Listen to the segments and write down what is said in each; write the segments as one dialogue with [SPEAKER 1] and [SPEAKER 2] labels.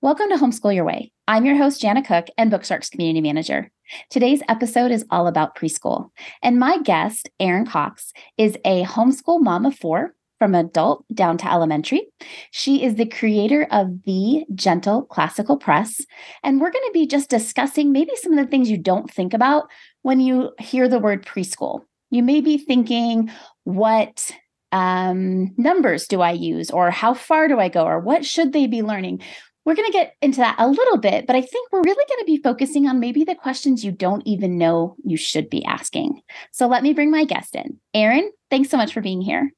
[SPEAKER 1] Welcome to Homeschool Your Way. I'm your host, Jana Cook, and Bookshark's community manager. Today's episode is all about preschool. And my guest, Erin Cox, is a homeschool mom of four from adult down to elementary. She is the creator of the Gentle Classical Press. And we're going to be just discussing maybe some of the things you don't think about when you hear the word preschool. You may be thinking, what um, numbers do I use? Or how far do I go? Or what should they be learning? We're going to get into that a little bit, but I think we're really going to be focusing on maybe the questions you don't even know you should be asking. So let me bring my guest in. Erin, thanks so much for being here.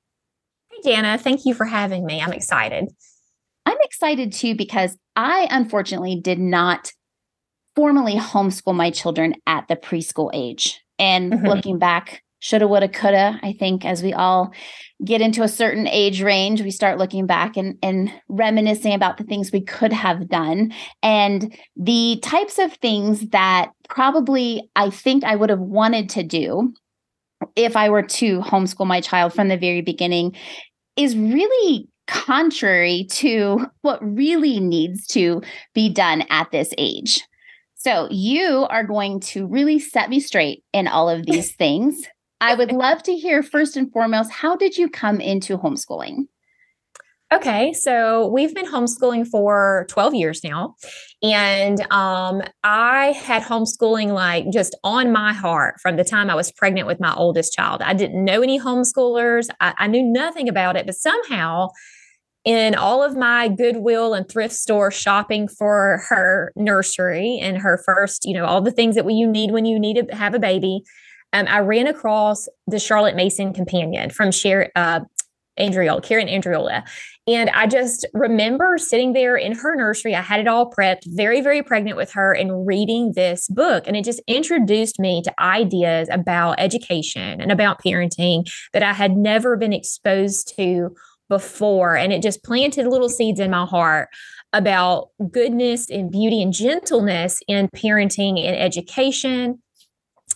[SPEAKER 2] Hey, Dana. Thank you for having me. I'm excited.
[SPEAKER 1] I'm excited too because I unfortunately did not formally homeschool my children at the preschool age. And mm-hmm. looking back, shoulda, woulda, coulda. I think as we all get into a certain age range, we start looking back and, and reminiscing about the things we could have done and the types of things that probably I think I would have wanted to do if I were to homeschool my child from the very beginning is really contrary to what really needs to be done at this age. So, you are going to really set me straight in all of these things. I would love to hear first and foremost, how did you come into homeschooling?
[SPEAKER 2] Okay, so we've been homeschooling for 12 years now. And um, I had homeschooling like just on my heart from the time I was pregnant with my oldest child. I didn't know any homeschoolers, I, I knew nothing about it, but somehow in all of my goodwill and thrift store shopping for her nursery and her first you know all the things that you need when you need to have a baby um, I ran across the Charlotte Mason companion from Sher- uh, Andreola, Karen Andreola. And I just remember sitting there in her nursery. I had it all prepped, very, very pregnant with her, and reading this book. And it just introduced me to ideas about education and about parenting that I had never been exposed to before. And it just planted little seeds in my heart about goodness and beauty and gentleness in parenting and education.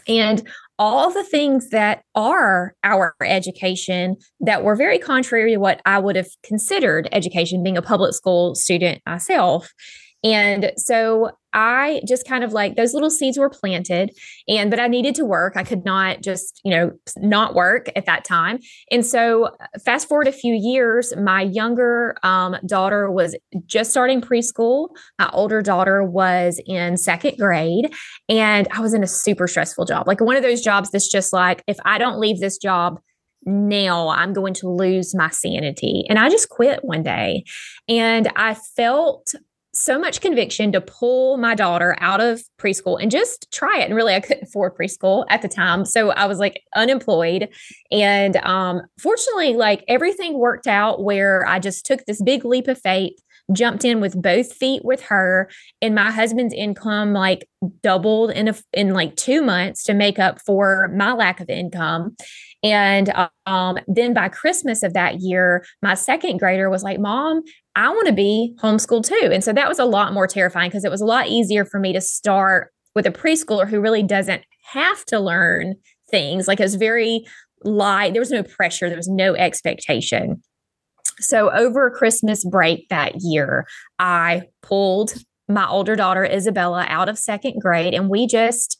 [SPEAKER 2] And all the things that are our education that were very contrary to what I would have considered education, being a public school student myself. And so I just kind of like those little seeds were planted and but I needed to work. I could not just, you know, not work at that time. And so uh, fast forward a few years, my younger um, daughter was just starting preschool. My older daughter was in second grade and I was in a super stressful job. Like one of those jobs that's just like if I don't leave this job now I'm going to lose my sanity. And I just quit one day. And I felt so much conviction to pull my daughter out of preschool and just try it. And really, I couldn't afford preschool at the time. So I was like unemployed. And um, fortunately, like everything worked out where I just took this big leap of faith, jumped in with both feet with her, and my husband's income like doubled in a, in like two months to make up for my lack of income. And um, then by Christmas of that year, my second grader was like, Mom, I want to be homeschooled too. And so that was a lot more terrifying because it was a lot easier for me to start with a preschooler who really doesn't have to learn things. Like it was very light, there was no pressure, there was no expectation. So over Christmas break that year, I pulled my older daughter Isabella out of second grade and we just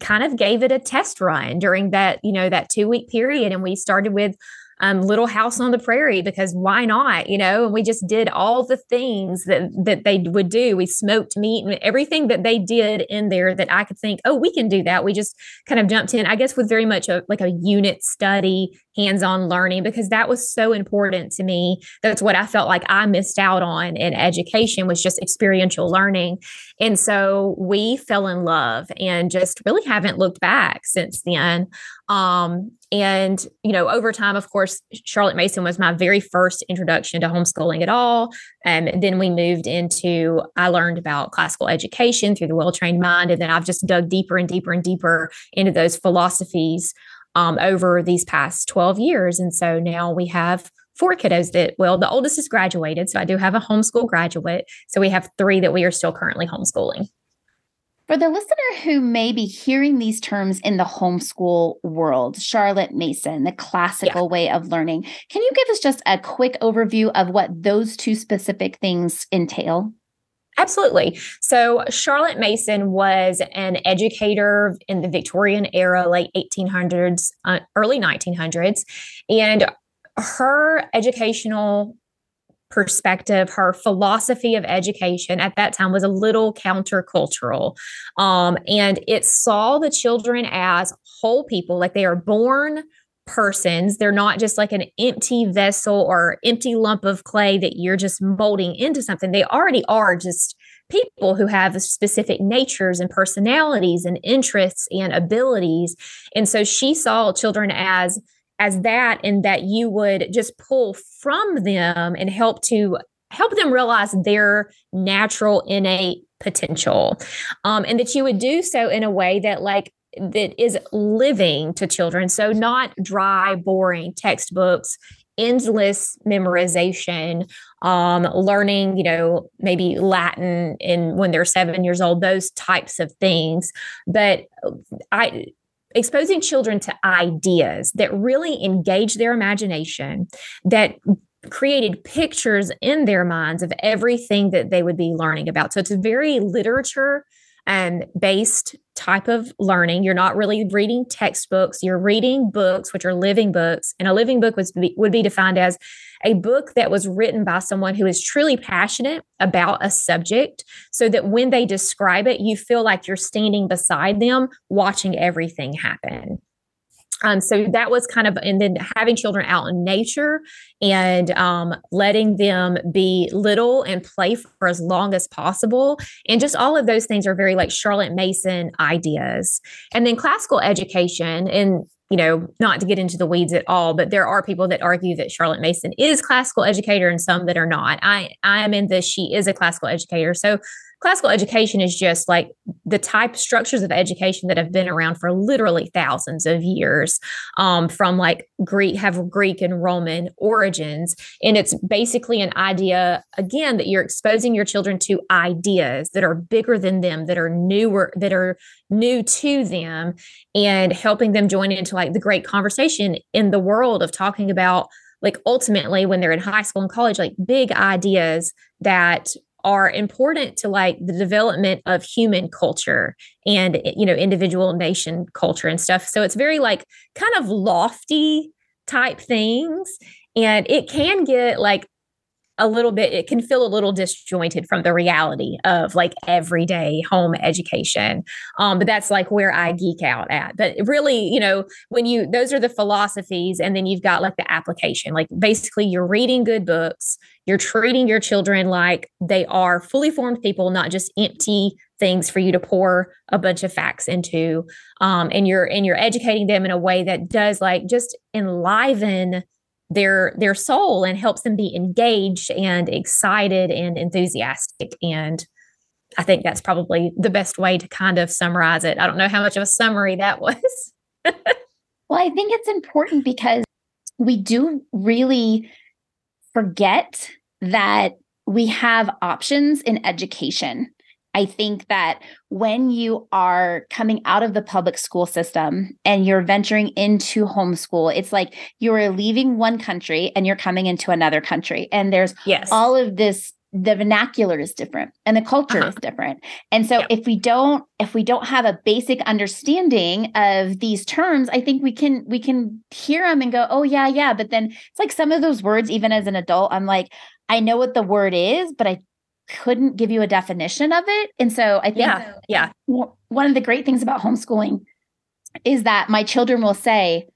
[SPEAKER 2] kind of gave it a test run during that, you know, that 2 week period and we started with um, Little House on the Prairie because why not? You know, and we just did all the things that that they would do. We smoked meat and everything that they did in there that I could think, oh, we can do that. We just kind of jumped in, I guess, with very much a like a unit study, hands-on learning because that was so important to me. That's what I felt like I missed out on in education was just experiential learning. And so we fell in love and just really haven't looked back since then. Um, and, you know, over time, of course, Charlotte Mason was my very first introduction to homeschooling at all. And um, then we moved into, I learned about classical education through the well trained mind. And then I've just dug deeper and deeper and deeper into those philosophies um, over these past 12 years. And so now we have four kiddos that, well, the oldest is graduated. So I do have a homeschool graduate. So we have three that we are still currently homeschooling.
[SPEAKER 1] For the listener who may be hearing these terms in the homeschool world, Charlotte Mason, the classical yeah. way of learning, can you give us just a quick overview of what those two specific things entail?
[SPEAKER 2] Absolutely. So, Charlotte Mason was an educator in the Victorian era, late 1800s, uh, early 1900s. And her educational perspective, her philosophy of education at that time was a little countercultural. Um, and it saw the children as whole people, like they are born persons. They're not just like an empty vessel or empty lump of clay that you're just molding into something. They already are just people who have specific natures and personalities and interests and abilities. And so she saw children as as that and that you would just pull from them and help to help them realize their natural innate potential um, and that you would do so in a way that like that is living to children. So not dry boring textbooks endless memorization um, learning you know maybe latin in when they're seven years old those types of things. But i exposing children to ideas that really engage their imagination, that created pictures in their minds of everything that they would be learning about. So it's a very literature and based type of learning. You're not really reading textbooks, you're reading books, which are living books. And a living book was, would be defined as a book that was written by someone who is truly passionate about a subject so that when they describe it, you feel like you're standing beside them watching everything happen. Um, so that was kind of, and then having children out in nature and um, letting them be little and play for as long as possible. And just all of those things are very like Charlotte Mason ideas. And then classical education, and you know, not to get into the weeds at all, but there are people that argue that Charlotte Mason is classical educator and some that are not. I I am in this. She is a classical educator. So classical education is just like the type structures of education that have been around for literally thousands of years um, from like greek have greek and roman origins. And it's basically an idea again that you're exposing your children to ideas that are bigger than them that are newer that are new to them and helping them join into like the great conversation in the world of talking about like ultimately when they're in high school and college like big ideas that are important to like the development of human culture and you know individual nation culture and stuff. So it's very like kind of lofty type things. And it can get like a little bit it can feel a little disjointed from the reality of like everyday home education. Um but that's like where i geek out at. But really you know when you those are the philosophies and then you've got like the application. Like basically you're reading good books you're treating your children like they are fully formed people not just empty things for you to pour a bunch of facts into. Um and you're and you're educating them in a way that does like just enliven their their soul and helps them be engaged and excited and enthusiastic. And i think that's probably the best way to kind of summarize it. I don't know how much of a summary that was.
[SPEAKER 1] Well i think it's important because we do really forget that we have options in education I think that when you are coming out of the public school system and you're venturing into homeschool, it's like you're leaving one country and you're coming into another country. And there's yes. all of this the vernacular is different and the culture uh-huh. is different and so if we don't if we don't have a basic understanding of these terms i think we can we can hear them and go oh yeah yeah but then it's like some of those words even as an adult i'm like i know what the word is but i couldn't give you a definition of it. And so I think
[SPEAKER 2] yeah, yeah.
[SPEAKER 1] one of the great things about homeschooling is that my children will say,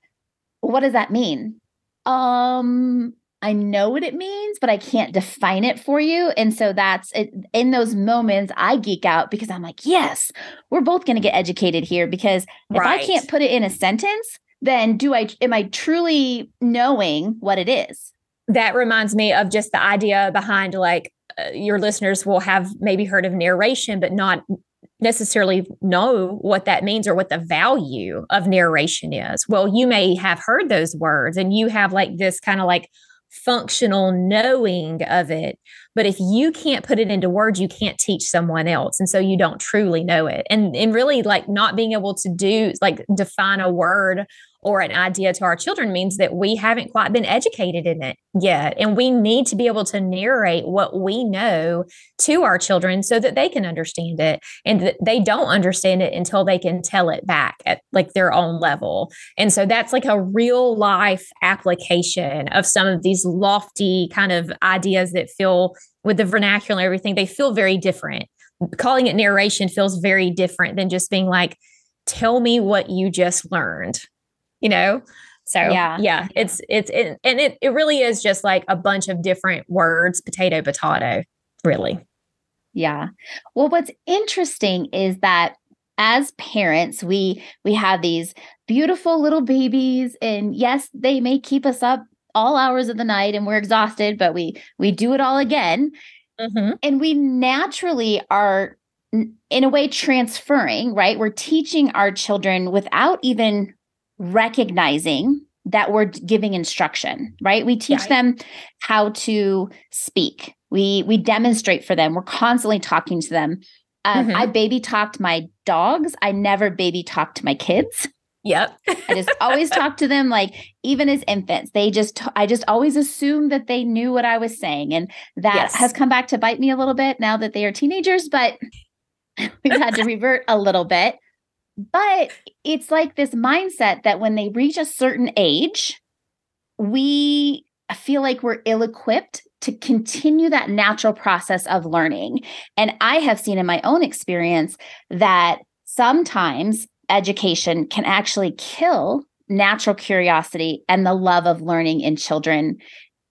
[SPEAKER 1] what does that mean? Um, I know what it means, but I can't define it for you. And so that's it, in those moments I geek out because I'm like, yes, we're both going to get educated here because if. I can't put it in a sentence, then do I am I truly knowing what it is?
[SPEAKER 2] That reminds me of just the idea behind like your listeners will have maybe heard of narration but not necessarily know what that means or what the value of narration is. Well, you may have heard those words and you have like this kind of like functional knowing of it. But if you can't put it into words, you can't teach someone else. And so you don't truly know it. And and really like not being able to do like define a word or an idea to our children means that we haven't quite been educated in it yet. And we need to be able to narrate what we know to our children so that they can understand it and that they don't understand it until they can tell it back at like their own level. And so that's like a real life application of some of these lofty kind of ideas that feel with the vernacular and everything, they feel very different. Calling it narration feels very different than just being like, tell me what you just learned you know so yeah, yeah, it's it's it, and it it really is just like a bunch of different words, potato, potato, really.
[SPEAKER 1] Yeah. Well, what's interesting is that as parents, we we have these beautiful little babies, and yes, they may keep us up all hours of the night, and we're exhausted, but we we do it all again, mm-hmm. and we naturally are in a way transferring right we're teaching our children without even recognizing that we're giving instruction right? We teach yeah. them how to speak. We we demonstrate for them. We're constantly talking to them. Um, mm-hmm. i baby talked my dogs. I never baby talked my kids.
[SPEAKER 2] Yep.
[SPEAKER 1] I just always talk to them like even as infants. They just i just always assumed that they knew what i was saying and that yes. has come back to bite me a little bit now that they are teenagers but we've had to revert a little bit but it's like this mindset that when they reach a certain age, we feel like we're ill equipped to continue that natural process of learning. And I have seen in my own experience that sometimes education can actually kill natural curiosity and the love of learning in children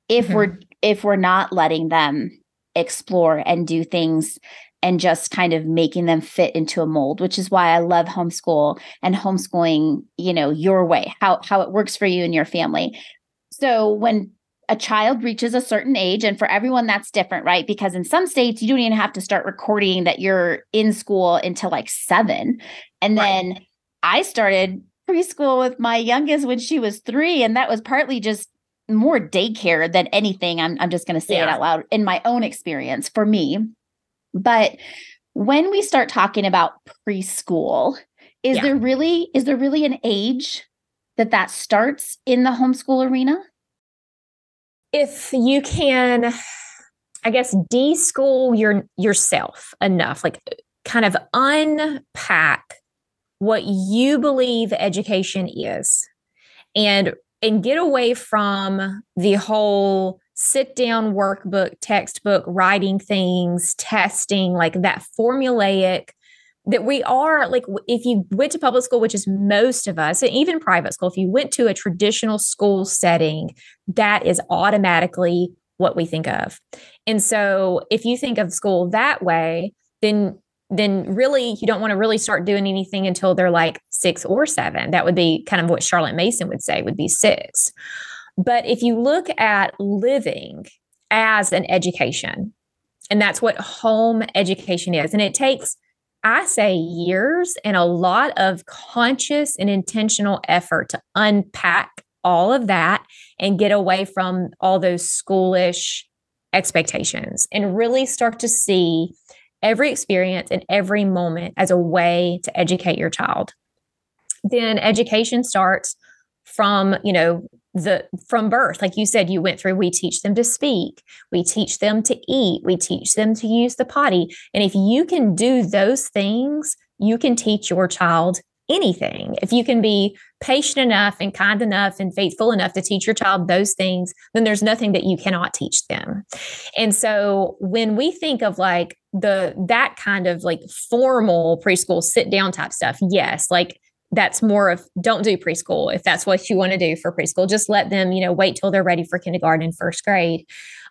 [SPEAKER 1] if mm-hmm. we're if we're not letting them explore and do things and just kind of making them fit into a mold which is why i love homeschool and homeschooling you know your way how how it works for you and your family. So when a child reaches a certain age and for everyone that's different right? Because in some states you don't even have to start recording that you're in school until like 7 and then right. i started preschool with my youngest when she was 3 and that was partly just more daycare than anything. I'm, I'm just going to say yeah. it out loud in my own experience for me but when we start talking about preschool, is yeah. there really is there really an age that that starts in the homeschool arena?
[SPEAKER 2] If you can I guess de-school your yourself enough, like kind of unpack what you believe education is and and get away from the whole sit down workbook, textbook, writing things, testing, like that formulaic that we are like if you went to public school which is most of us and even private school if you went to a traditional school setting that is automatically what we think of. And so if you think of school that way then then really you don't want to really start doing anything until they're like six or seven. That would be kind of what charlotte mason would say would be six but if you look at living as an education, and that's what home education is, and it takes, I say, years and a lot of conscious and intentional effort to unpack all of that and get away from all those schoolish expectations and really start to see every experience and every moment as a way to educate your child. Then education starts from, you know, the from birth like you said you went through we teach them to speak we teach them to eat we teach them to use the potty. And if you can do those things you can teach your child anything. If you can be patient enough and kind enough and faithful enough to teach your child those things then there's nothing that you cannot teach them. And so when we think of like the that kind of like formal preschool sit down type stuff yes like that's more of don't do preschool. If that's what you want to do for preschool just let them you know wait till they're ready for kindergarten first grade.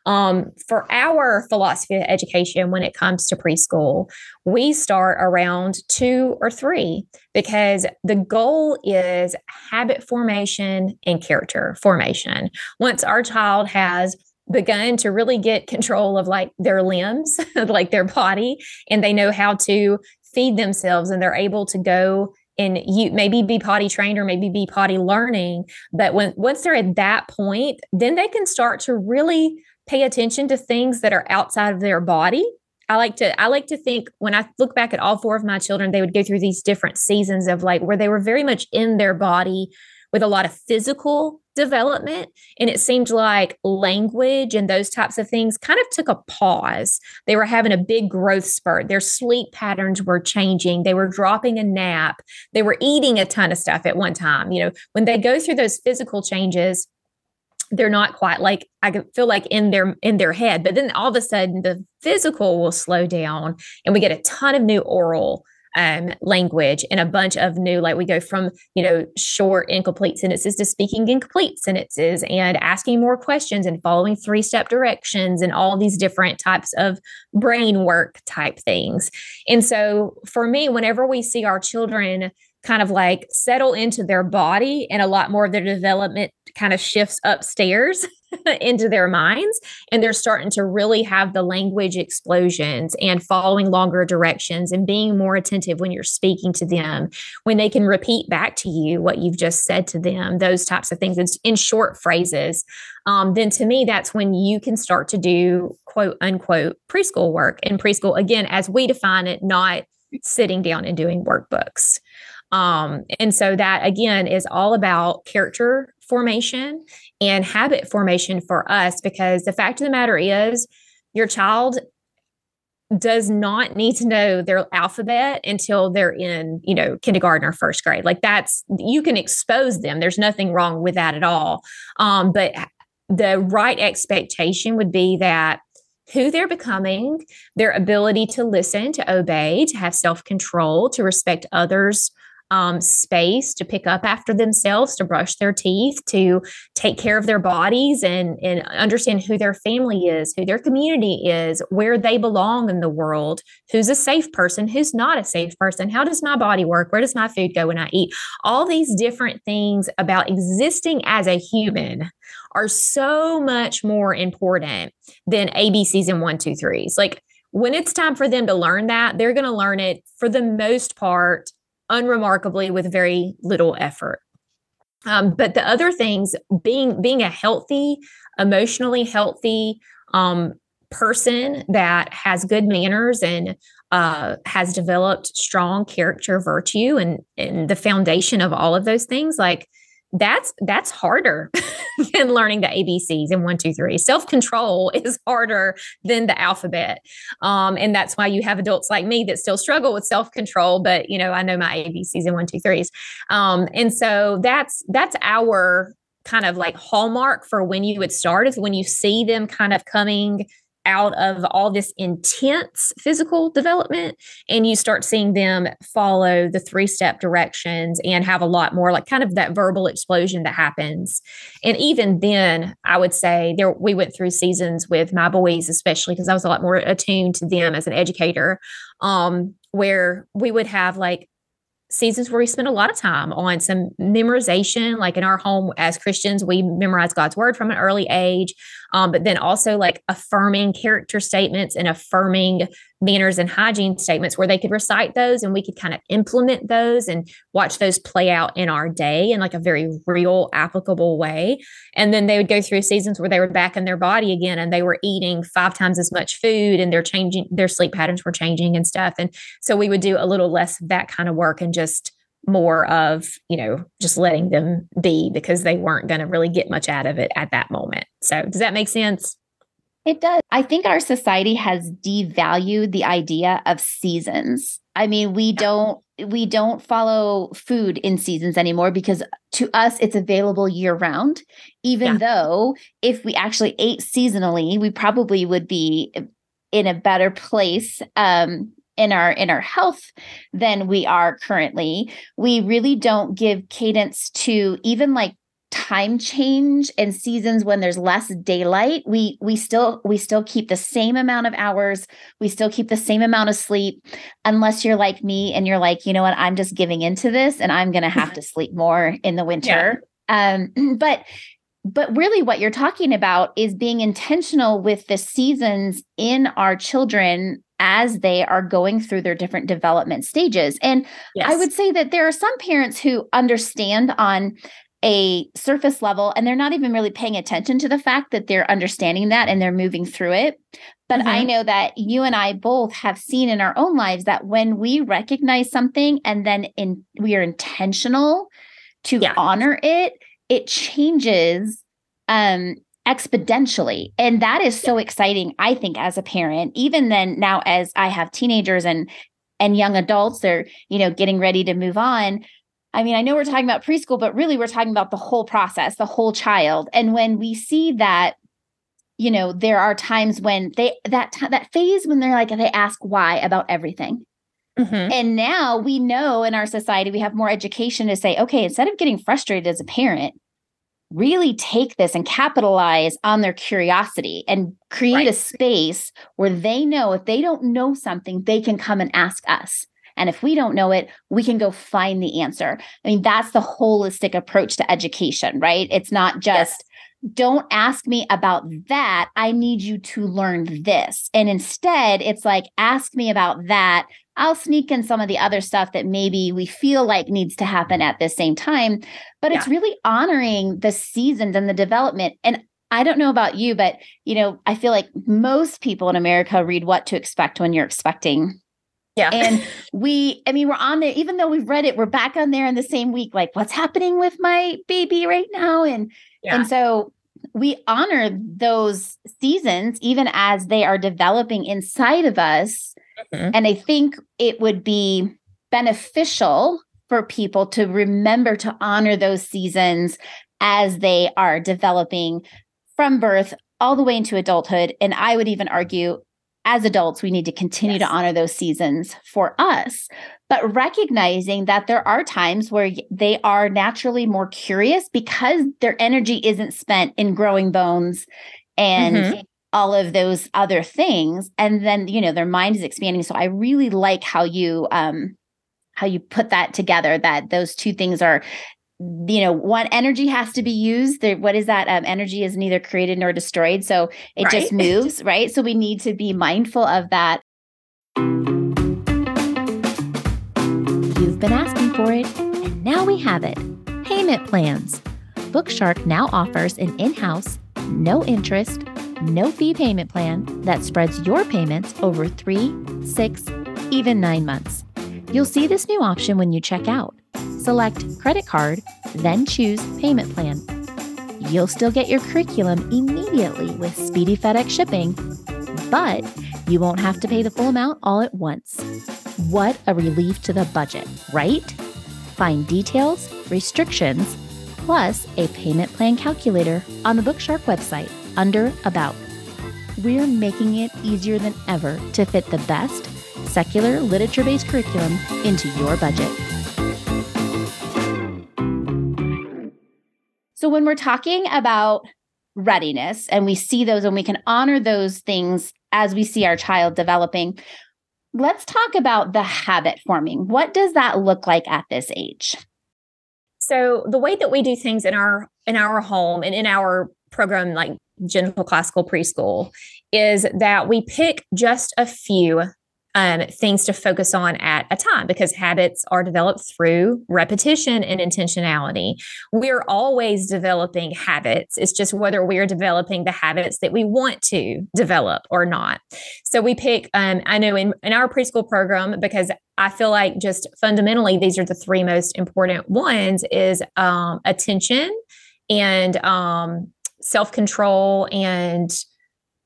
[SPEAKER 2] Um, for our philosophy of education when it comes to preschool we start around two or three because the goal is habit formation and character formation. Once our child has begun to really get control of like their limbs like their body and they know how to feed themselves and they're able to go and you maybe be potty trained or maybe be potty learning but when once they're at that point then they can start to really pay attention to things that are outside of their body. I like to i like to think when i look back at all four of my children they would go through these different seasons of like where they were very much in their body with a lot of physical development. And it seemed like language and those types of things kind of took a pause. They were having a big growth spurt. Their sleep patterns were changing. They were dropping a nap. They were eating a ton of stuff at one time. You know, when they go through those physical changes, they're not quite like I feel like in their in their head, but then all of a sudden the physical will slow down and we get a ton of new oral um, language and a bunch of new, like we go from, you know, short incomplete sentences to speaking incomplete sentences and asking more questions and following three step directions and all these different types of brain work type things. And so for me, whenever we see our children kind of like settle into their body and a lot more of their development kind of shifts upstairs into their minds and they're starting to really have the language explosions and following longer directions and being more attentive when you're speaking to them when they can repeat back to you what you've just said to them those types of things in, in short phrases um, then to me that's when you can start to do quote unquote preschool work and preschool again as we define it not sitting down and doing workbooks um, and so that again is all about character formation and habit formation for us because the fact of the matter is your child does not need to know their alphabet until they're in, you know, kindergarten or first grade. Like that's you can expose them. There's nothing wrong with that at all. Um, but the right expectation would be that who they're becoming, their ability to listen, to obey, to have self control, to respect others' um, space to pick up after themselves, to brush their teeth, to take care of their bodies and, and understand who their family is, who their community is, where they belong in the world, who's a safe person, who's not a safe person, how does my body work, where does my food go when I eat. All these different things about existing as a human are so much more important than ABCs and one, two, threes. Like when it's time for them to learn that, they're going to learn it for the most part unremarkably with very little effort. Um, but the other things, being being a healthy, emotionally healthy um, person that has good manners and uh, has developed strong character virtue and and the foundation of all of those things, like that's that's harder than learning the abcs and one two three. Self-control is harder than the alphabet. Um, and that's why you have adults like me that still struggle with self-control but you know i know my abcs and one two threes. Um, and so that's that's our kind of like hallmark for when you would start is when you see them kind of coming out of all this intense physical development and you start seeing them follow the three step directions and have a lot more like kind of that verbal explosion that happens and even then i would say there we went through seasons with my boys especially because i was a lot more attuned to them as an educator um where we would have like seasons where we spend a lot of time on some memorization. Like in our home as Christians, we memorize God's word from an early age, um, but then also like affirming character statements and affirming manners and hygiene statements where they could recite those and we could kind of implement those and watch those play out in our day in like a very real, applicable way. And then they would go through seasons where they were back in their body again and they were eating five times as much food and they're changing, their sleep patterns were changing and stuff. And so we would do a little less of that kind of work and just more of you know just letting them be because they weren't going to really get much out of it at that moment so does that make sense
[SPEAKER 1] it does. I think our society has devalued the idea of seasons. I mean, we don't we don't follow food in seasons anymore because to us it's available year round even yeah. though if we actually ate seasonally we probably would be in a better place um in our in our health than we are currently. We really don't give cadence to even like time change and seasons when there's less daylight. We we still we still keep the same amount of hours. We still keep the same amount of sleep. Unless you're like me and you're like you know what? I'm just giving into this and i'm going to have to sleep more in the winter. Yeah. um but but really what you're talking about is being intentional with the seasons in our children as they are going through their different development stages and yes. i would say that there are some parents who understand on a surface level and they're not even really paying attention to the fact that they're understanding that and they're moving through it. But mm-hmm. I know that you and I both have seen in our own lives that when we recognize something and then in we are intentional to yeah. honor it, it changes um exponentially. And that is so exciting, I think, as a parent, even then now as I have teenagers and and young adults, they're, you know, getting ready to move on. I mean, I know we're talking about preschool, but really we're talking about the whole process, the whole child. And when we see that, you know, there are times when they that that phase when they're like they ask why about everything. Mm-hmm. And now we know in our society we have more education to say, okay, instead of getting frustrated as a parent, really take this and capitalize on their curiosity and create right. a space where they know if they don't know something, they can come and ask us. And if we don't know it, we can go find the answer. I mean, that's the holistic approach to education, right? It's not just, yes. don't ask me about that. I need you to learn this. And instead, it's like, ask me about that. I'll sneak in some of the other stuff that maybe we feel like needs to happen at the same time. But yeah. it's really honoring the seasons and the development. And I don't know about you, but you know, I feel like most people in America read what to expect when you're expecting
[SPEAKER 2] yeah.
[SPEAKER 1] And we, I mean, we're on there, even though we've read it, we're back on there in the same week, like what's happening with my baby right now. And yeah. and so we honor those seasons even as they are developing inside of us. Mm-hmm. And I think it would be beneficial for people to remember to honor those seasons as they are developing from birth all the way into adulthood. And I would even argue as adults, we need to continue yes. to honor those seasons for us, but recognizing that there are times where they are naturally more curious because their energy isn't spent in growing bones and mm-hmm. All of those other things. And then, you know, their mind is expanding. So I really like how you, um, how you put that together that those two things are you know one energy has to be used there what is that um, energy is neither created nor destroyed so it right. just moves right so we need to be mindful of that
[SPEAKER 3] you've been asking for it and now we have it payment plans bookshark now offers an in-house no interest no fee payment plan that spreads your payments over three six even nine months you'll see this new option when you check out Select credit card, then choose payment plan. You'll still get your curriculum immediately with speedy FedEx shipping, but you won't have to pay the full amount all at once. What a relief to the budget, right? Find details, restrictions, plus a payment plan calculator on the Bookshark website under About. We're making it easier than ever to fit the best secular literature based curriculum into your budget.
[SPEAKER 1] So when we're talking about readiness and we see those and we can honor those things as we see our child developing, let's talk about the habit forming. What does that look like at this age?
[SPEAKER 2] So the way that we do things in our in our home and in our program like gentle classical preschool is that we pick just a few um, things to focus on at a time because habits are developed through repetition and intentionality. We're always developing habits. It's just whether we're developing the habits that we want to develop or not. So we pick, um, I know in, in our preschool program, because I feel like just fundamentally, these are the three most important ones is um, attention and um, self control and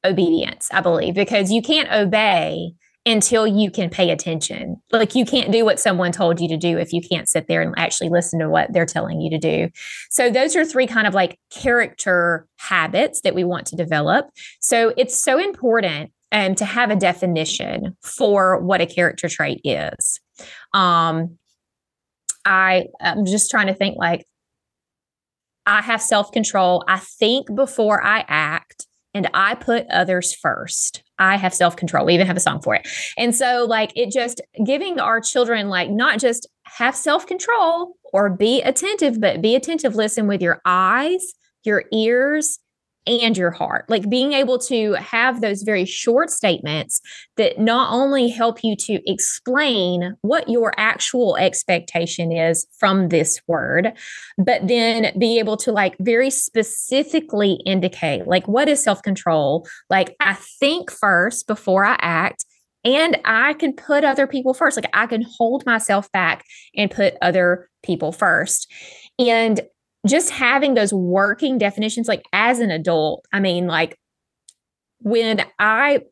[SPEAKER 2] obedience, I believe, because you can't obey until you can pay attention. Like you can't do what someone told you to do if you can't sit there and actually listen to what they're telling you to do. So those are three kind of like character habits that we want to develop. So it's so important um, to have a definition for what a character trait is. Um, I am just trying to think like I have self control. I think before I act and I put others first. I have self control. We even have a song for it. And so, like, it just giving our children, like, not just have self control or be attentive, but be attentive, listen with your eyes, your ears, and your heart. Like being able to have those very short statements that not only help you to explain what your actual expectation is from this word, but then be able to like very specifically indicate like what is self control? Like I think first before I act. And I can put other people first. Like I can hold myself back and put other people first. And just having those working definitions, like as an adult, I mean, like when I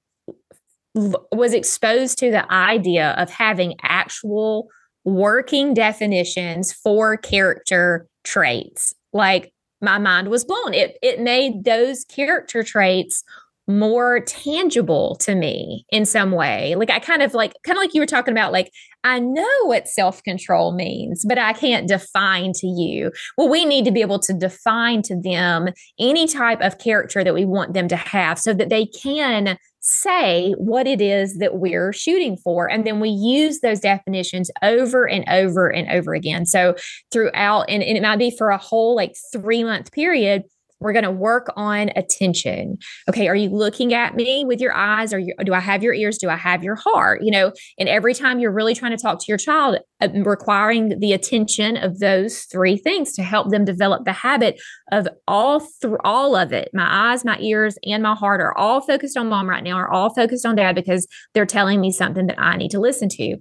[SPEAKER 2] was exposed to the idea of having actual working definitions for character traits, like my mind was blown. It it made those character traits more tangible to me in some way. Like I kind of like kind of like you were talking about like I know what self-control means, but I can't define to you. Well, we need to be able to define to them any type of character that we want them to have so that they can say what it is that we're shooting for. And then we use those definitions over and over and over again. So throughout, and, and it might be for a whole like three month period we're going to work on attention. Okay, are you looking at me with your eyes? Or do I have your ears? Do I have your heart? You know, and every time you're really trying to talk to your child, uh, requiring the attention of those three things to help them develop the habit of all through all of it. My eyes, my ears, and my heart are all focused on mom right now, are all focused on dad because they're telling me something that I need to listen to.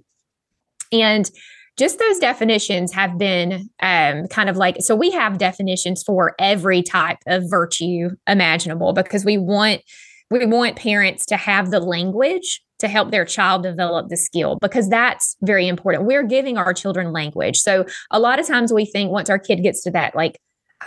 [SPEAKER 2] And just those definitions have been um, kind of like so we have definitions for every type of virtue imaginable because we want we want parents to have the language to help their child develop the skill because that's very important. We're giving our children language. So a lot of times we think once our kid gets to that like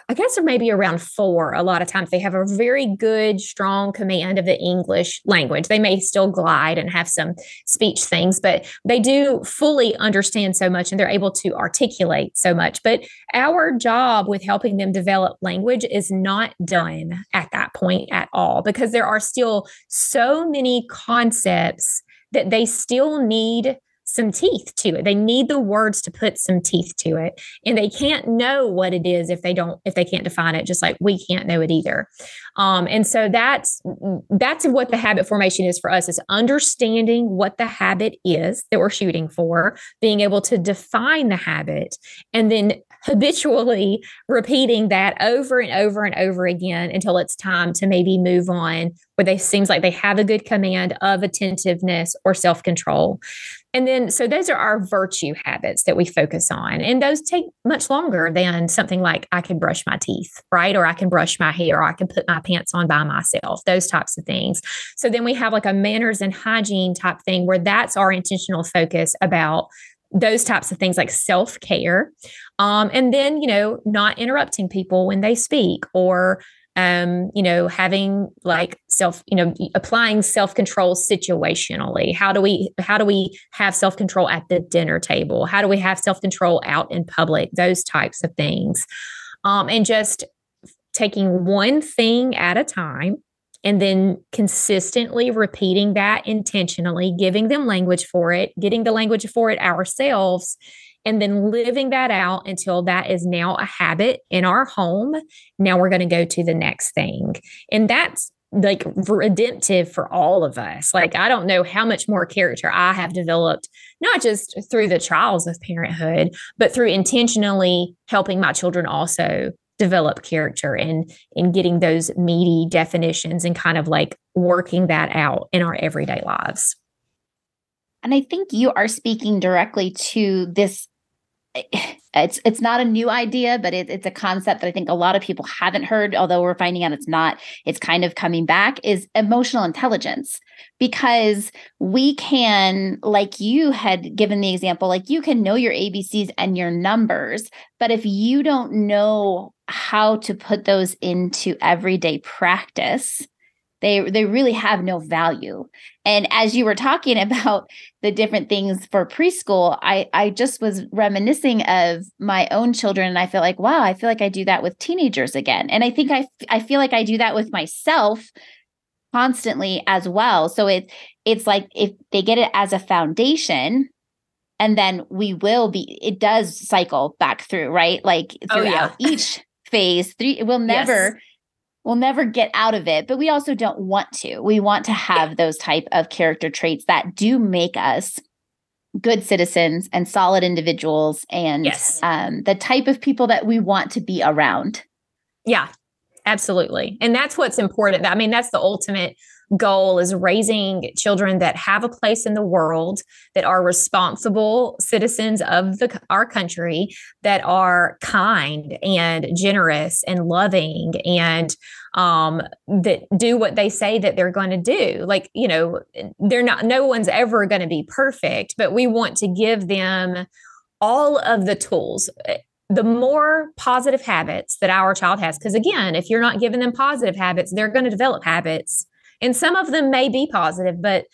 [SPEAKER 2] I guess maybe around four. A lot of times they have a very good, strong command of the English language. They may still glide and have some speech things, but they do fully understand so much and they're able to articulate so much. But our job with helping them develop language is not done at that point at all because there are still so many concepts that they still need some teeth to it. They need the words to put some teeth to it. And they can't know what it is if they don't, if they can't define it, just like we can't know it either. Um, and so that's that's what the habit formation is for us is understanding what the habit is that we're shooting for, being able to define the habit, and then habitually repeating that over and over and over again until it's time to maybe move on where they seems like they have a good command of attentiveness or self-control and then, so those are our virtue habits that we focus on. And those take much longer than something like I can brush my teeth, right? Or I can brush my hair, or I can put my pants on by myself, those types of things. So then we have like a manners and hygiene type thing where that's our intentional focus about those types of things like self care. Um, and then, you know, not interrupting people when they speak or um, you know, having like self, you know, applying self-control situationally. How do we how do we have self-control at the dinner table? How do we have self-control out in public? Those types of things. Um, and just taking one thing at a time and then consistently repeating that intentionally, giving them language for it, getting the language for it ourselves, and then living that out until that is now a habit in our home. Now we're going to go to the next thing. And that's like redemptive for all of us. Like, I don't know how much more character I have developed, not just through the trials of parenthood, but through intentionally helping my children also develop character and in getting those meaty definitions and kind of like working that out in our everyday lives.
[SPEAKER 1] And I think you are speaking directly to this it's it's not a new idea, but it, it's a concept that I think a lot of people haven't heard. Although we're finding out it's not, it's kind of coming back. Is emotional intelligence because we can, like you had given the example, like you can know your ABCs and your numbers, but if you don't know how to put those into everyday practice, they they really have no value and as you were talking about the different things for preschool i i just was reminiscing of my own children and i feel like wow i feel like i do that with teenagers again and i think i i feel like i do that with myself constantly as well so it it's like if they get it as a foundation and then we will be it does cycle back through right like oh, throughout oh, yeah. each phase three we'll never yes. We'll never get out of it but we also don't want to. We want to have those type of character traits that do make us good citizens and solid individuals and yes. um, the type of people that we want to be around.
[SPEAKER 2] Yeah absolutely. And that's what's important. I mean that's the ultimate goal is raising children that have a place in the world, that are responsible citizens of the, our country, that are kind and generous and loving and um, that do what they say that they're going to do. Like, you know, they're not, no one's ever going to be perfect, but we want to give them all of the tools the more positive habits that our child has because again if you're not giving them positive habits they're going to develop habits and some of them may be positive, but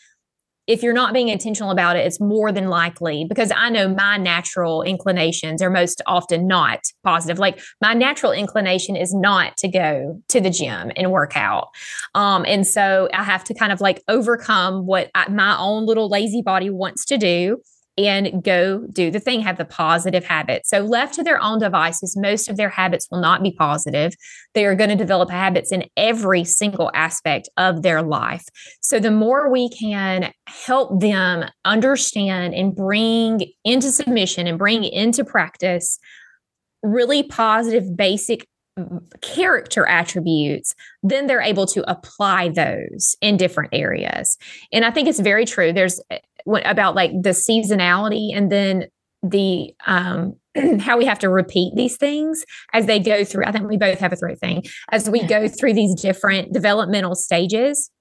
[SPEAKER 2] if you're not being intentional about it, it's more than likely because I know my natural inclinations are most often not positive. Like my natural inclination is not to go to the gym and work out. Um, and so I have to kind of like overcome what I, my own little lazy body wants to do and go do the thing, have the positive habits. So, left to their own devices, most of their habits will not be positive. They are going to develop habits in every single aspect of their life. So, the more we can help them understand and bring into submission and bring into practice really positive, basic mm, character attributes, then they're able to apply those in different areas. And I think it's very true. There's about like the seasonality and then the um how we have to repeat these things as they go through. I think we both have a throat thing. As we go through these different developmental stages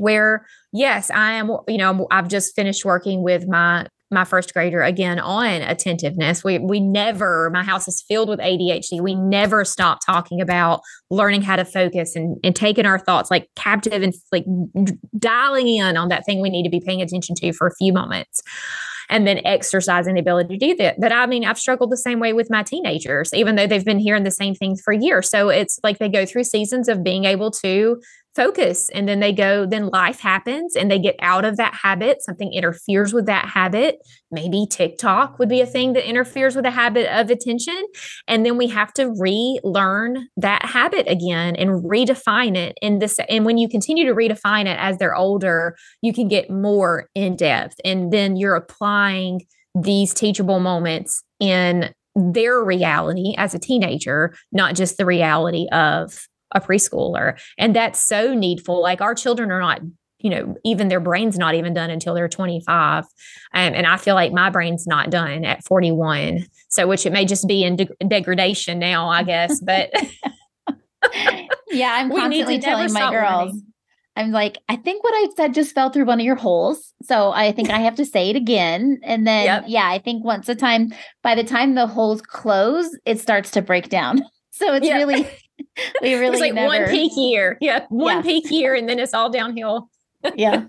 [SPEAKER 2] where yes i am you know i've just finished working with my my first grader again on attentiveness. We we never my house is filled with ADHD. We never stop talking about learning how to focus and and taking our thoughts like captive and like dialing in on that thing we need to be paying attention to for a few moments. And then exercising the ability to do that. But I mean, I've struggled the same way with my teenagers, even though they've been hearing the same things for years. So it's like they go through seasons of being able to focus and then they go then life happens and they get out of that habit. Something interferes with that habit. Maybe tiktok would be a thing that interferes with a habit of attention. And then we have to relearn that habit again and redefine it in this and when you continue to redefine it as they're older you can get more in depth. And then you're applying these teachable moments in their reality as a teenager not just the reality of a preschooler. And that's so needful. Like our children are not you know, even their brain's not even done until they're 25. Um, and I feel like my brain's not done at 41. So, which it may just be in de- degradation now, I guess. But
[SPEAKER 1] yeah, I'm constantly telling my girls, learning. I'm like, I think what I said just fell through one of your holes. So I think I have to say it again. And then, yep. yeah, I think once a time, by the time the holes close, it starts to break down. So it's really we really it's
[SPEAKER 2] like
[SPEAKER 1] never...
[SPEAKER 2] one peak year. Yeah, one yeah. peak year, and then it's all downhill.
[SPEAKER 1] yeah.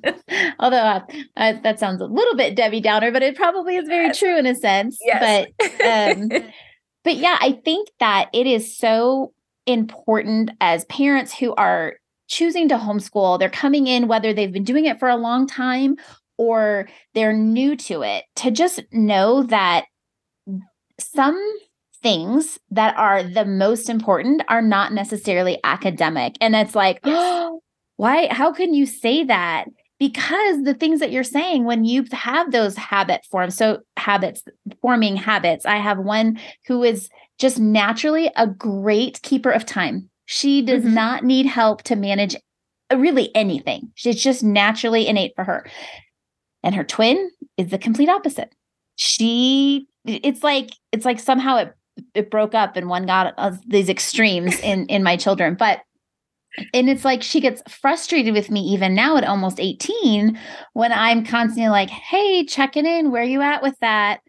[SPEAKER 1] Although uh, uh, that sounds a little bit Debbie Downer, but it probably is very true in a sense. Yes. But um, but yeah, I think that it is so important as parents who are choosing to homeschool. They're coming in whether they've been doing it for a long time or they're new to it to just know that some things that are the most important are not necessarily academic. And it's like, why? How can you say that? Because the things that you're saying when you have those habit forms, so habits, forming habits. I have one who is just naturally a great keeper of time. She does mm-hmm. not need help to manage really anything. It's just naturally innate for her. And her twin is the complete opposite. She it's like it's like somehow it it broke up and one got uh, these extremes in in my children but and it's like she gets frustrated with me even now at almost 18 when i'm constantly like hey checking in where you at with that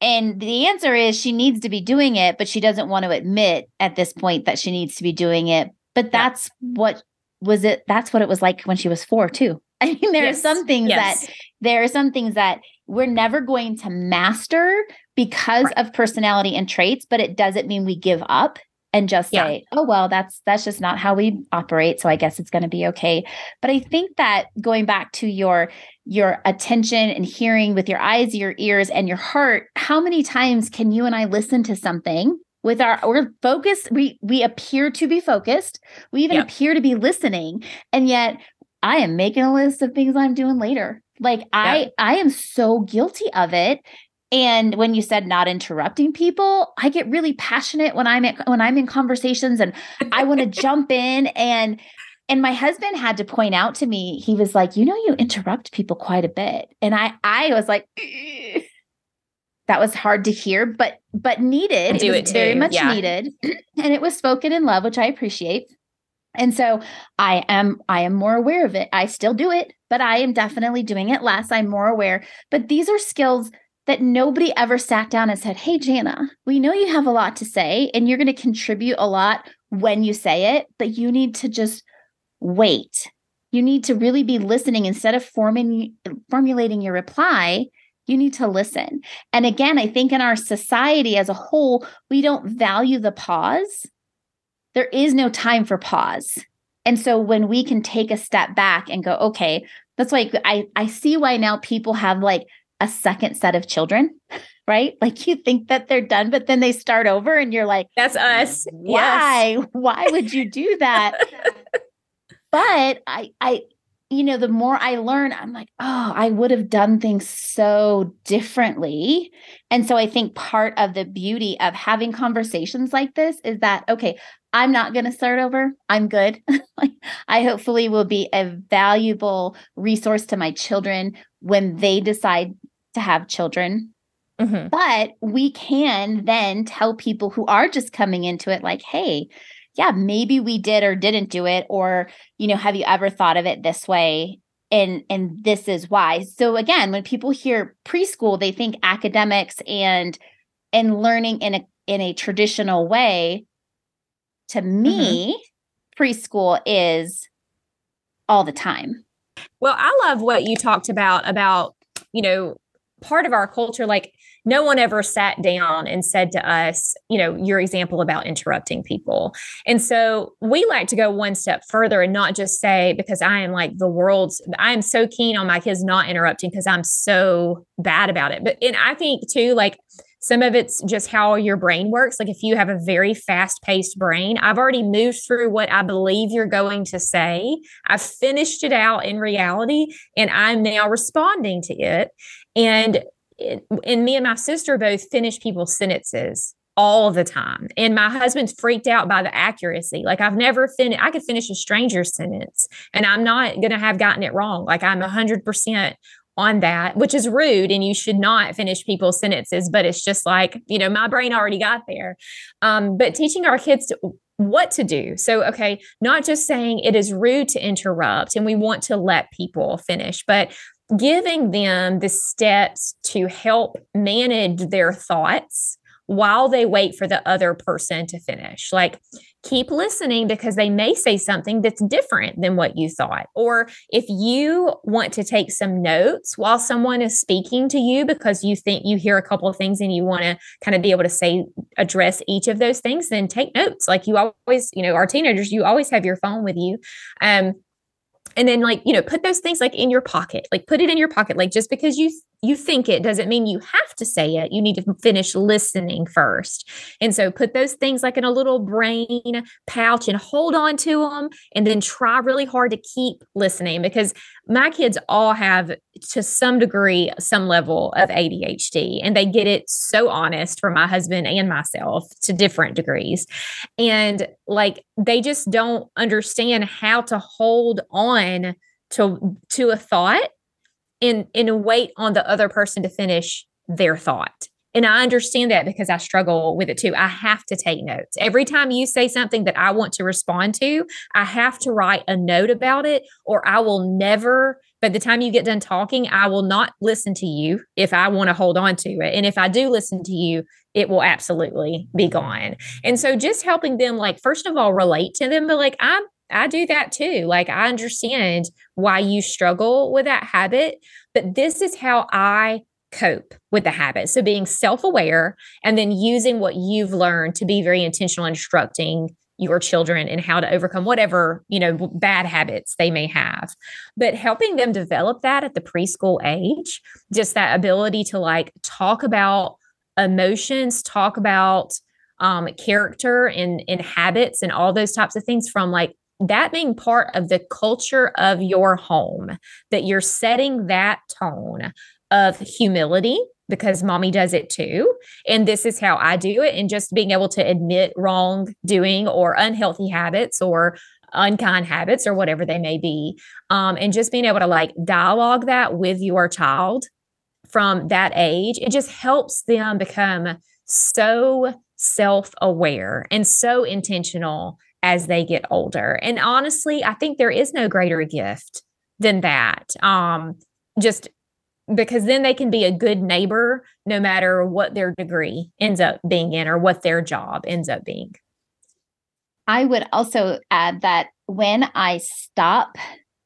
[SPEAKER 1] and the answer is she needs to be doing it but she doesn't want to admit at this point that she needs to be doing it but that's yeah. what was it that's what it was like when she was four too. I mean, there yes. are some things yes. that there are some things that we're never going to master because right. of personality and traits, but it doesn't mean we give up and just say, yeah. "Oh well, that's that's just not how we operate, so I guess it's going to be okay." But I think that going back to your your attention and hearing with your eyes, your ears and your heart, how many times can you and I listen to something with our we're focused we we appear to be focused we even appear to be listening and yet i am making a list of things i'm doing later like i i am so guilty of it and when you said not interrupting people i get really passionate when i'm at when i'm in conversations and i want to jump in and and my husband had to point out to me he was like you know you interrupt people quite a bit and i i was like Ugh that was hard to hear, but but needed.
[SPEAKER 2] Do it,
[SPEAKER 1] it very much yeah. needed, and it was spoken in love, which I appreciate. And so I am I am more aware of it. I still do it, but I am definitely doing it less. I'm more aware. But these are skills that nobody ever sat down and said, "Hey Jana, we know you have a lot to say and you're going to contribute a lot when you say it, but you need to just wait. You need to really be listening instead of forming formulating your reply you need to listen. And again, I think in our society as a whole, we don't value the pause. There is no time for pause. And so when we can take a step back and go, okay, that's why I, I see why now people have like a second set of children, right? Like you think that they're done, but then they start over and you're like,
[SPEAKER 2] that's us.
[SPEAKER 1] Why? Yes. Why would you do that? but I, I, you know, the more I learn, I'm like, oh, I would have done things so differently. And so I think part of the beauty of having conversations like this is that, okay, I'm not going to start over. I'm good. I hopefully will be a valuable resource to my children when they decide to have children. Mm-hmm. But we can then tell people who are just coming into it, like, hey, yeah, maybe we did or didn't do it or you know, have you ever thought of it this way? And and this is why. So again, when people hear preschool, they think academics and and learning in a in a traditional way. To me, mm-hmm. preschool is all the time.
[SPEAKER 2] Well, I love what you talked about about, you know, part of our culture like no one ever sat down and said to us, you know, your example about interrupting people. And so we like to go one step further and not just say, because I am like the world's, I am so keen on my kids not interrupting because I'm so bad about it. But, and I think too, like, some of it's just how your brain works. Like if you have a very fast paced brain, I've already moved through what I believe you're going to say. I've finished it out in reality and I'm now responding to it. And and me and my sister both finish people's sentences all the time. And my husband's freaked out by the accuracy. Like I've never finished, I could finish a stranger's sentence and I'm not going to have gotten it wrong. Like I'm 100% on that, which is rude. And you should not finish people's sentences. But it's just like, you know, my brain already got there. Um, but teaching our kids to, what to do. So, okay, not just saying it is rude to interrupt and we want to let people finish, but giving them the steps to help manage their thoughts while they wait for the other person to finish. Like, keep listening because they may say something that's different than what you thought. Or if you want to take some notes while someone is speaking to you because you think you hear a couple of things and you want to kind of be able to say, address each of those things, then take notes. Like you always, you know, our teenagers, you always have your phone with you. Um, and then like you know put those things like in your pocket like put it in your pocket like just because you you think it doesn't mean you have to say it. You need to finish listening first. And so put those things like in a little brain pouch and hold on to them and then try really hard to keep listening because my kids all have to some degree some level of ADHD and they get it so honest for my husband and myself to different degrees. And like they just don't understand how to hold on to to a thought and and wait on the other person to finish their thought. And I understand that because I struggle with it too. I have to take notes. Every time you say something that I want to respond to, I have to write a note about it, or I will never, by the time you get done talking, I will not listen to you if I want to hold on to it. And if I do listen to you, it will absolutely be gone. And so just helping them, like, first of all, relate to them, but like, I'm I do that too. Like I understand why you struggle with that habit, but this is how I cope with the habit. So being self-aware and then using what you've learned to be very intentional instructing your children and how to overcome whatever, you know, bad habits they may have. But helping them develop that at the preschool age, just that ability to like talk about emotions, talk about um, character and, and habits and all those types of things from like that being part of the culture of your home, that you're setting that tone of humility because mommy does it too. And this is how I do it. And just being able to admit wrongdoing or unhealthy habits or unkind habits or whatever they may be. Um, and just being able to like dialogue that with your child from that age, it just helps them become so self aware and so intentional as they get older. And honestly, I think there is no greater gift than that. Um, just because then they can be a good neighbor no matter what their degree ends up being in or what their job ends up being.
[SPEAKER 1] I would also add that when I stop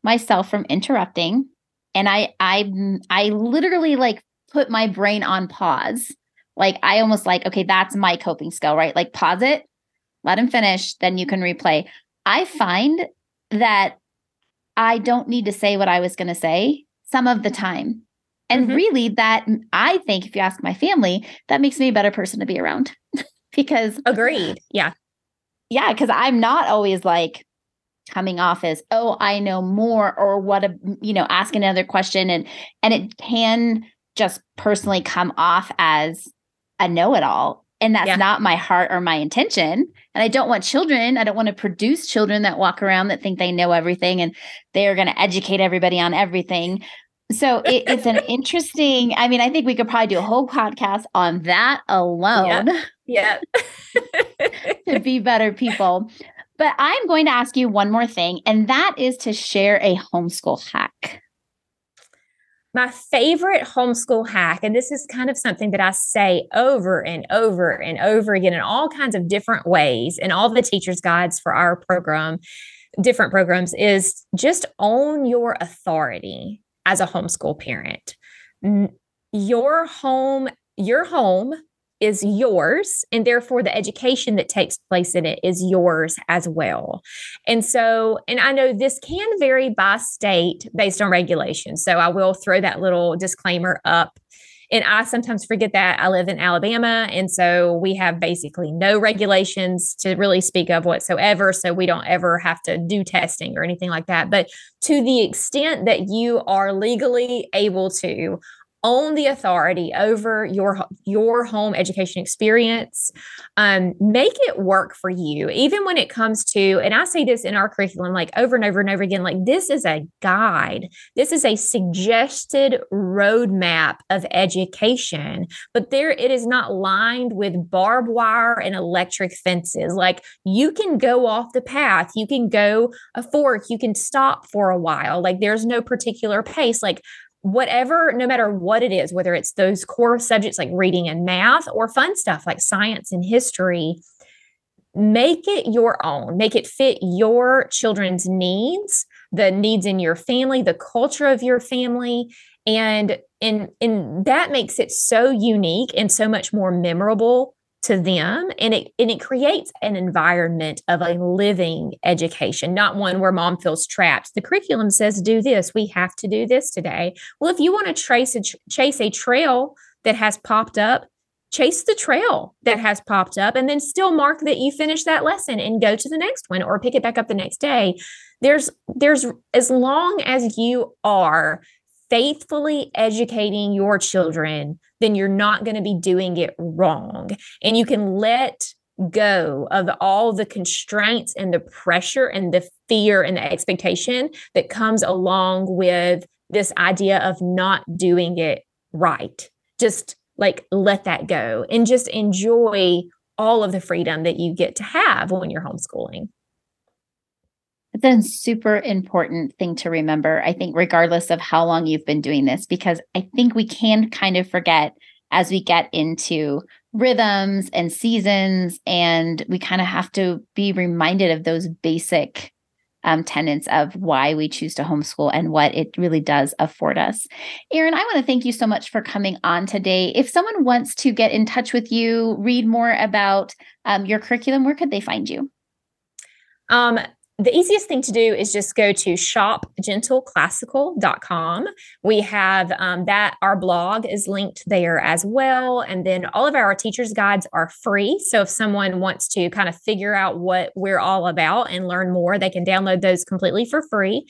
[SPEAKER 1] myself from interrupting and I I I literally like put my brain on pause. Like I almost like okay, that's my coping skill, right? Like pause it, let him finish, then you can replay. I find that I don't need to say what I was going to say some of the time. And mm-hmm. really, that I think, if you ask my family, that makes me a better person to be around because.
[SPEAKER 2] Agreed. Yeah.
[SPEAKER 1] Yeah. Cause I'm not always like coming off as, oh, I know more or what, a, you know, ask another question. And, and it can just personally come off as a know it all. And that's yeah. not my heart or my intention. And I don't want children, I don't want to produce children that walk around that think they know everything and they are going to educate everybody on everything. So it, it's an interesting. I mean, I think we could probably do a whole podcast on that alone.
[SPEAKER 2] Yeah.
[SPEAKER 1] yeah. to be better people. But I'm going to ask you one more thing, and that is to share a homeschool hack.
[SPEAKER 2] My favorite homeschool hack, and this is kind of something that I say over and over and over again in all kinds of different ways in all the teachers' guides for our program, different programs, is just own your authority as a homeschool parent. Your home, your home is yours and therefore the education that takes place in it is yours as well. And so and I know this can vary by state based on regulation. So I will throw that little disclaimer up and I sometimes forget that I live in Alabama. And so we have basically no regulations to really speak of whatsoever. So we don't ever have to do testing or anything like that. But to the extent that you are legally able to, own the authority over your your home education experience. Um, make it work for you even when it comes to and i say this in our curriculum like over and over and over again like this is a guide. This is a suggested roadmap of education but there it is not lined with barbed wire and electric fences. Like you can go off the path. You can go a fork. You can stop for a while. Like there's no particular pace. Like whatever, no matter what it is, whether it's those core subjects like reading and math or fun stuff like science and history, make it your own, make it fit your children's needs, the needs in your family, the culture of your family. And, and, and that makes it so unique and so much more memorable to them and it and it creates an environment of a living education not one where mom feels trapped. The curriculum says do this. We have to do this today. Well if you want to trace a chase a trail that has popped up chase the trail that has popped up and then still mark that you finish that lesson and go to the next one or pick it back up the next day. There's there's as long as you are faithfully educating your children, then you're not going to be doing it wrong. And you can let go of all the constraints and the pressure and the fear and the expectation that comes along with this idea of not doing it right. Just like let that go and just enjoy all of the freedom that you get to have when you're homeschooling.
[SPEAKER 1] That's a super important thing to remember, I think, regardless of how long you've been doing this, because I think we can kind of forget as we get into rhythms and seasons, and we kind of have to be reminded of those basic um, tenets of why we choose to homeschool and what it really does afford us. Erin, I want to thank you so much for coming on today. If someone wants to get in touch with you, read more about um, your curriculum, where could they find you?
[SPEAKER 2] Um, the easiest thing to do is just go to shopgentleclassical.com. We have um, that, our blog is linked there as well. And then all of our teachers' guides are free. So if someone wants to kind of figure out what we're all about and learn more, they can download those completely for free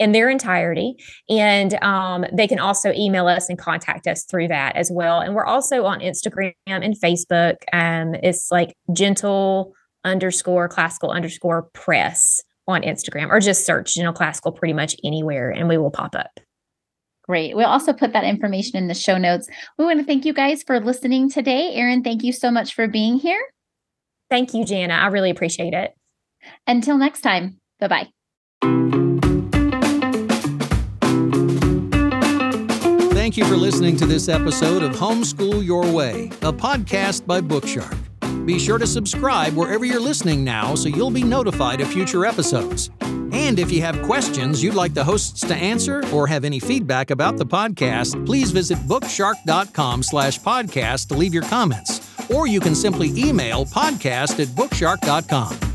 [SPEAKER 2] in their entirety. And um, they can also email us and contact us through that as well. And we're also on Instagram and Facebook. Um, it's like gentle underscore classical underscore press on Instagram or just search Gentle Classical pretty much anywhere and we will pop up.
[SPEAKER 1] Great. We'll also put that information in the show notes. We want to thank you guys for listening today. Erin, thank you so much for being here.
[SPEAKER 2] Thank you, Jana. I really appreciate it.
[SPEAKER 1] Until next time, bye bye.
[SPEAKER 4] Thank you for listening to this episode of Homeschool Your Way, a podcast by Bookshark. Be sure to subscribe wherever you're listening now so you'll be notified of future episodes. And if you have questions you'd like the hosts to answer or have any feedback about the podcast, please visit bookshark.com slash podcast to leave your comments. Or you can simply email podcast at bookshark.com.